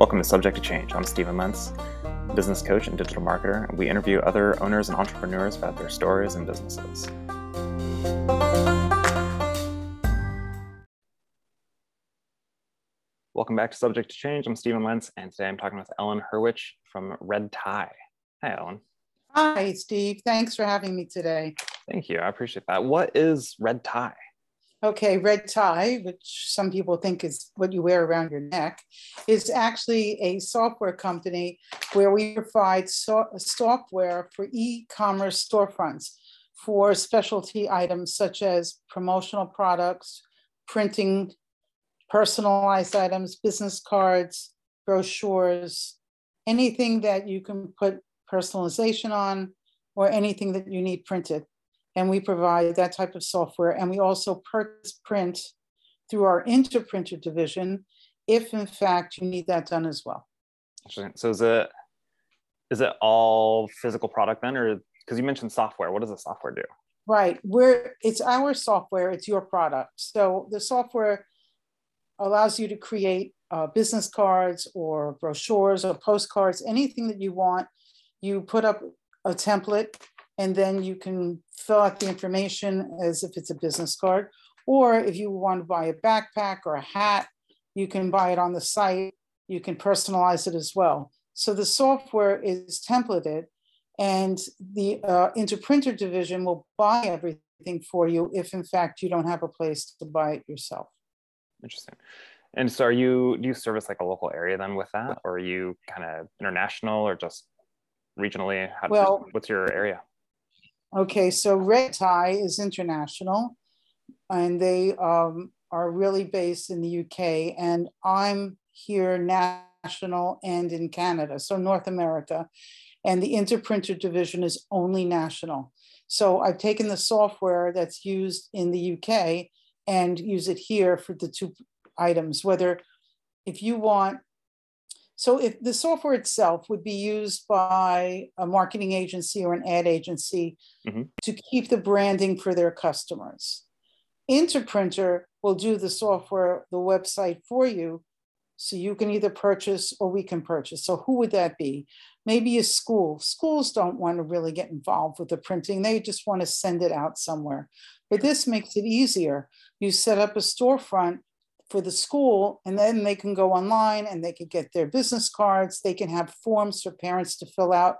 Welcome to Subject to Change. I'm Stephen Lentz, business coach and digital marketer, and we interview other owners and entrepreneurs about their stories and businesses. Welcome back to Subject to Change. I'm Stephen Lentz, and today I'm talking with Ellen Hurwitch from Red Tie. Hi, Ellen. Hi, Steve. Thanks for having me today. Thank you. I appreciate that. What is Red Tie? Okay, red tie, which some people think is what you wear around your neck, is actually a software company where we provide so- software for e commerce storefronts for specialty items such as promotional products, printing, personalized items, business cards, brochures, anything that you can put personalization on, or anything that you need printed and we provide that type of software. And we also purchase print through our interprinter division, if in fact you need that done as well. Interesting. So is it is it all physical product then, or because you mentioned software? What does the software do? Right, we're it's our software. It's your product. So the software allows you to create uh, business cards or brochures or postcards, anything that you want. You put up a template and then you can fill out the information as if it's a business card. Or if you want to buy a backpack or a hat, you can buy it on the site. You can personalize it as well. So the software is templated, and the uh, interprinter division will buy everything for you if, in fact, you don't have a place to buy it yourself. Interesting. And so, are you do you service like a local area then with that, or are you kind of international or just regionally? How, well, what's your area? Okay, so Red Tie is international, and they um, are really based in the UK, and I'm here national and in Canada, so North America, and the Interprinter division is only national. So I've taken the software that's used in the UK and use it here for the two items. Whether if you want so if the software itself would be used by a marketing agency or an ad agency mm-hmm. to keep the branding for their customers. Interprinter will do the software, the website for you. So you can either purchase or we can purchase. So who would that be? Maybe a school. Schools don't want to really get involved with the printing. They just want to send it out somewhere. But this makes it easier. You set up a storefront for the school and then they can go online and they can get their business cards. They can have forms for parents to fill out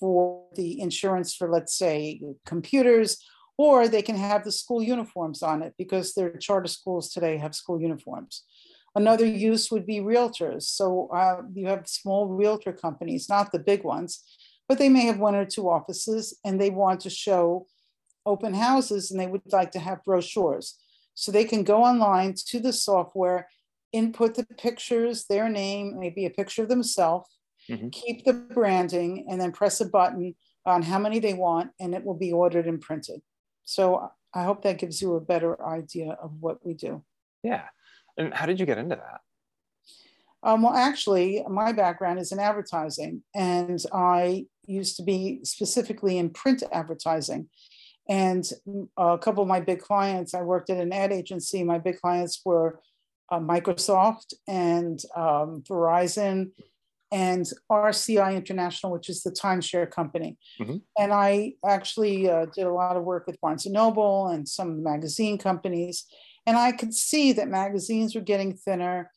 for the insurance for let's say computers or they can have the school uniforms on it because their charter schools today have school uniforms. Another use would be realtors. So uh, you have small realtor companies not the big ones but they may have one or two offices and they want to show open houses and they would like to have brochures so they can go online to the software, input the pictures, their name, maybe a picture of themselves, mm-hmm. keep the branding, and then press a button on how many they want, and it will be ordered and printed. So I hope that gives you a better idea of what we do. Yeah. And how did you get into that? Um, well, actually, my background is in advertising, and I used to be specifically in print advertising. And a couple of my big clients, I worked at an ad agency. My big clients were uh, Microsoft and um, Verizon and RCI International, which is the timeshare company. Mm-hmm. And I actually uh, did a lot of work with Barnes and Noble and some magazine companies. And I could see that magazines were getting thinner.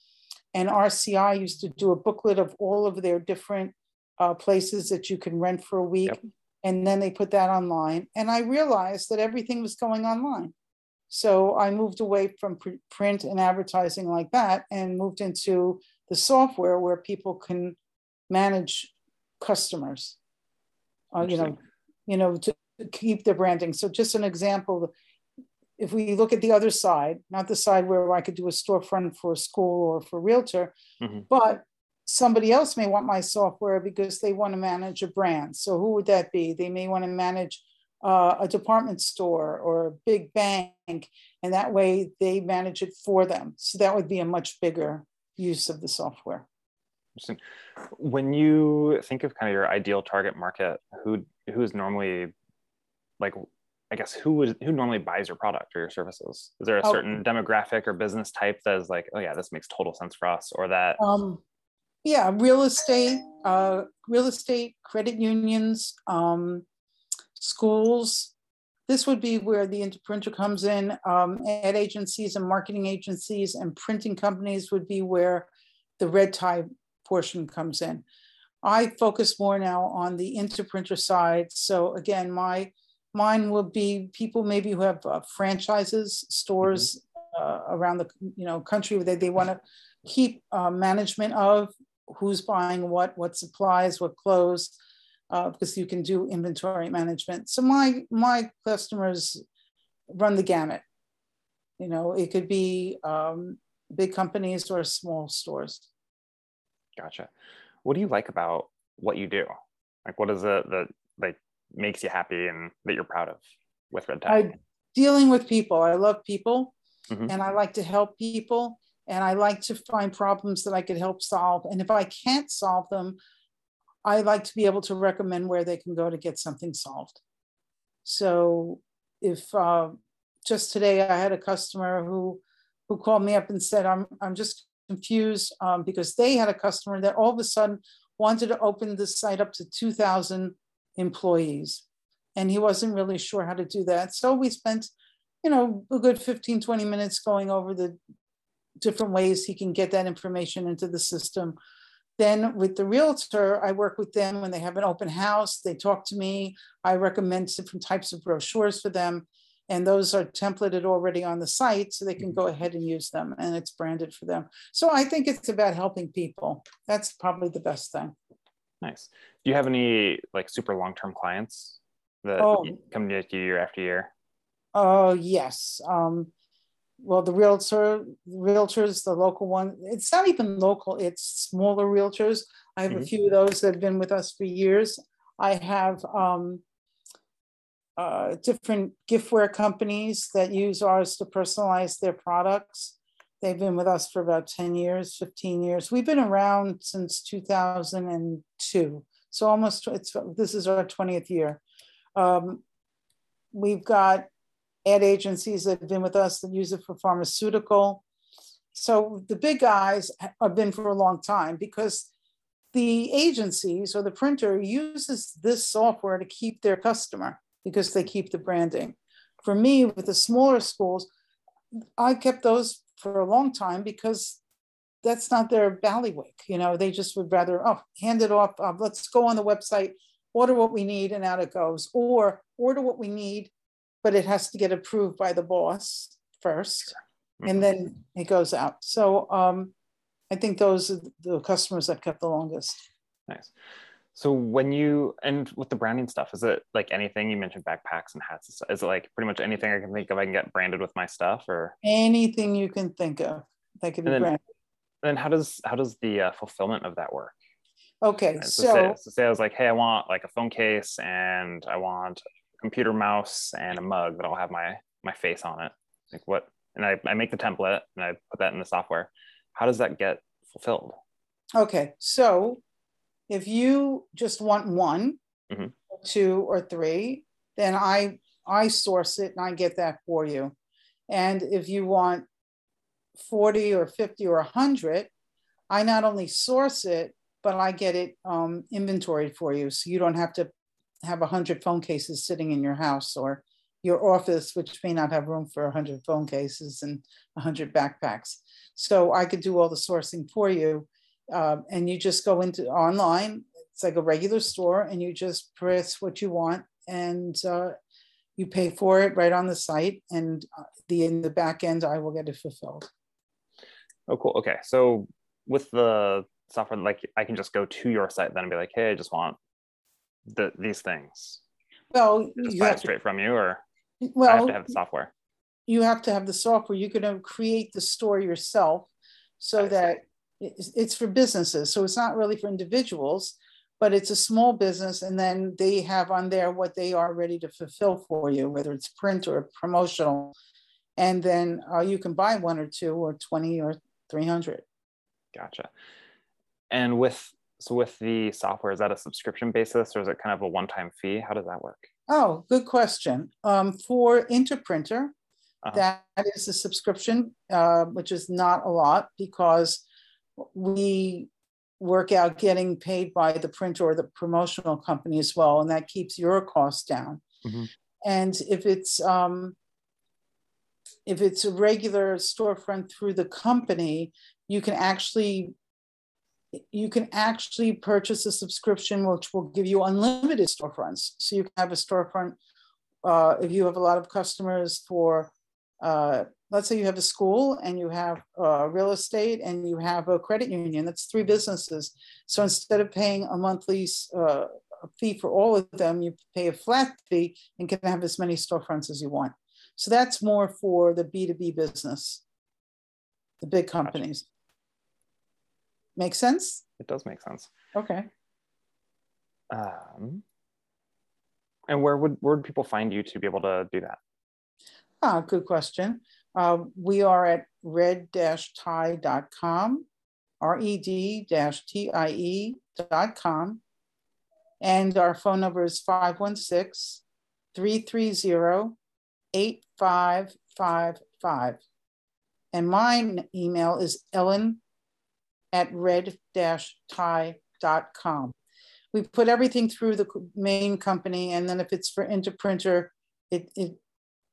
And RCI used to do a booklet of all of their different uh, places that you can rent for a week. Yep and then they put that online and i realized that everything was going online. So i moved away from pr- print and advertising like that and moved into the software where people can manage customers. Uh, you know you know to keep their branding. So just an example if we look at the other side not the side where i could do a storefront for a school or for realtor mm-hmm. but somebody else may want my software because they want to manage a brand. So who would that be? They may want to manage uh, a department store or a big bank, and that way they manage it for them. So that would be a much bigger use of the software. Interesting. When you think of kind of your ideal target market, who who is normally like I guess who is who normally buys your product or your services? Is there a oh. certain demographic or business type that is like, oh yeah, this makes total sense for us, or that um, Yeah, real estate, uh, real estate, credit unions, um, schools. This would be where the interprinter comes in. Um, ad agencies and marketing agencies and printing companies would be where the red tie portion comes in. I focus more now on the interprinter side. So again, my mine will be people maybe who have uh, franchises, stores mm-hmm. uh, around the you know country that they, they want to keep uh, management of who's buying what, what supplies, what clothes, uh, because you can do inventory management. So my my customers run the gamut. You know, it could be um, big companies or small stores. Gotcha. What do you like about what you do? Like, what is it that like makes you happy and that you're proud of with Red Tie? I, dealing with people. I love people, mm-hmm. and I like to help people, and I like to find problems that I could help solve. And if I can't solve them, I like to be able to recommend where they can go to get something solved. So if uh, just today I had a customer who who called me up and said, I'm, I'm just confused um, because they had a customer that all of a sudden wanted to open the site up to 2,000 employees. And he wasn't really sure how to do that. So we spent, you know, a good 15, 20 minutes going over the different ways he can get that information into the system. Then with the realtor, I work with them when they have an open house. They talk to me. I recommend different types of brochures for them. And those are templated already on the site so they can go ahead and use them and it's branded for them. So I think it's about helping people. That's probably the best thing. Nice. Do you have any like super long term clients that oh. come to you year after year? Oh, yes. Um, well, the realtor, realtors, the local one, it's not even local, it's smaller realtors. I have mm-hmm. a few of those that have been with us for years. I have um, uh, different giftware companies that use ours to personalize their products. They've been with us for about 10 years, 15 years. We've been around since 2002. So almost, it's, this is our 20th year. Um, we've got ad agencies that have been with us that use it for pharmaceutical. So the big guys have been for a long time because the agencies or the printer uses this software to keep their customer because they keep the branding. For me, with the smaller schools, I kept those for a long time because that's not their ballywick. You know, they just would rather, oh, hand it off. Uh, let's go on the website, order what we need, and out it goes. Or order what we need but it has to get approved by the boss 1st mm-hmm. and then it goes out. So um, I think those are the customers that kept the longest. Nice. So when you and with the branding stuff, is it like anything you mentioned backpacks and hats? Is it like pretty much anything I can think of I can get branded with my stuff or anything you can think of that could be then, branded. then how does how does the uh, fulfillment of that work? Okay, so, so, say, so say I was like, hey, I want like a phone case and I want computer mouse and a mug that I'll have my my face on it. Like what? And I, I make the template and I put that in the software. How does that get fulfilled? Okay, so if you just want one, mm-hmm. two, or three, then I I source it and I get that for you. And if you want 40 or 50 or 100, I not only source it, but I get it um, inventoried for you. So you don't have to have 100 phone cases sitting in your house or your office, which may not have room for 100 phone cases and 100 backpacks. So I could do all the sourcing for you. Uh, and you just go into online, it's like a regular store, and you just press what you want and uh, you pay for it right on the site. And uh, the in the back end, I will get it fulfilled. Oh, cool. Okay. So with the software, like I can just go to your site then and be like, hey, I just want the, these things? Well, just buy it straight to, from you, or well, I have to have the software. You have to have the software. You're going to create the store yourself, so that it's, it's for businesses. So it's not really for individuals, but it's a small business, and then they have on there what they are ready to fulfill for you, whether it's print or promotional, and then uh, you can buy one or two or twenty or three hundred. Gotcha. And with so with the software, is that a subscription basis or is it kind of a one-time fee? How does that work? Oh, good question. Um, for Interprinter, uh-huh. that is a subscription, uh, which is not a lot because we work out getting paid by the printer or the promotional company as well, and that keeps your costs down. Mhm. And if it's um, if it's a regular storefront through the company, you can actually you can actually purchase a subscription which will give you unlimited storefronts. So you can have a storefront uh, if you have a lot of customers for uh, let's say you have a school and you have uh, real estate and you have a credit union that's three businesses. So instead of paying a monthly uh, fee for all of them you pay a flat fee and can have as many storefronts as you want. So that's more for the b2b business the big companies make sense It does make sense. okay Um, and where would where would people find you to be able to do that? Ah, good question. Uh, we are at red-tie.com, R-E-D-T-I-E.com. And our phone number is 516-330-8555. And my email is ellen at red-tie.com. We put everything through the main company, and then if it's for Interprinter, it, it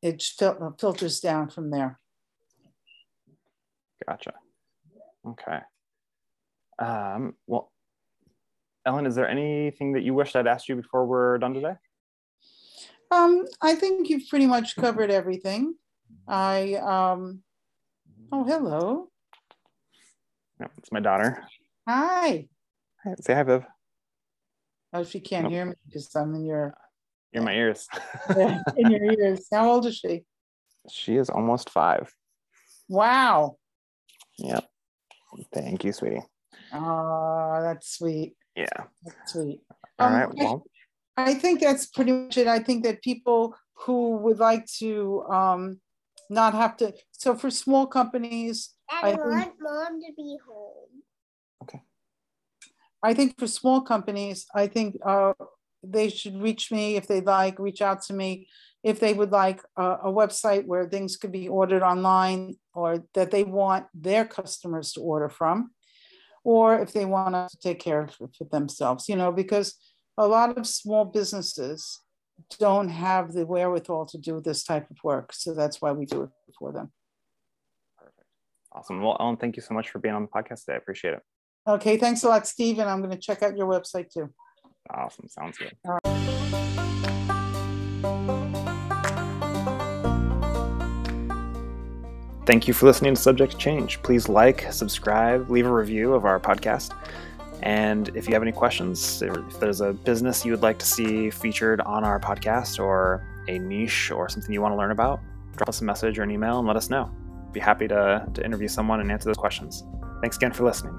it fil- filters down from there. Gotcha. Okay. Um, well, Ellen, is there anything that you wished I'd asked you before we're done today? Um, I think you've pretty much covered everything. I um, oh hello, No, it's my daughter. hi. Hi, Say hi, Viv. Oh, she can't Nope. hear me because I'm in your You're in my ears. in your ears. How old is she? she is almost five. Wow. Yep. Thank you, sweetie. Oh, that's sweet. Yeah. That's sweet. All Um, right. Well, I think that's pretty much it. I think that people who would like to um, not have to, so for small companies, I I think- want mom to be home. Okay. I think for small companies, I think uh, they should reach me if they'd like, reach out to me if they would like a, a website where things could be ordered online or that they want their customers to order from, or if they want us to take care of it for themselves, you know, because a lot of small businesses don't have the wherewithal to do this type of work. So that's why we do it for them. Awesome. Well, Ellen, thank you so much for being on the podcast today. I appreciate it. Okay, thanks a lot, Steve. And I'm going to check out your website too. Awesome. Sounds good. All right. Thank you for listening to Subject Change. Please like, subscribe, leave a review of our podcast. And if you have any questions, if there's a business you would like to see featured on our podcast, or a niche, or something you want to learn about, drop us a message or an email and let us know. Be happy to, to interview someone and answer those questions. Thanks again for listening.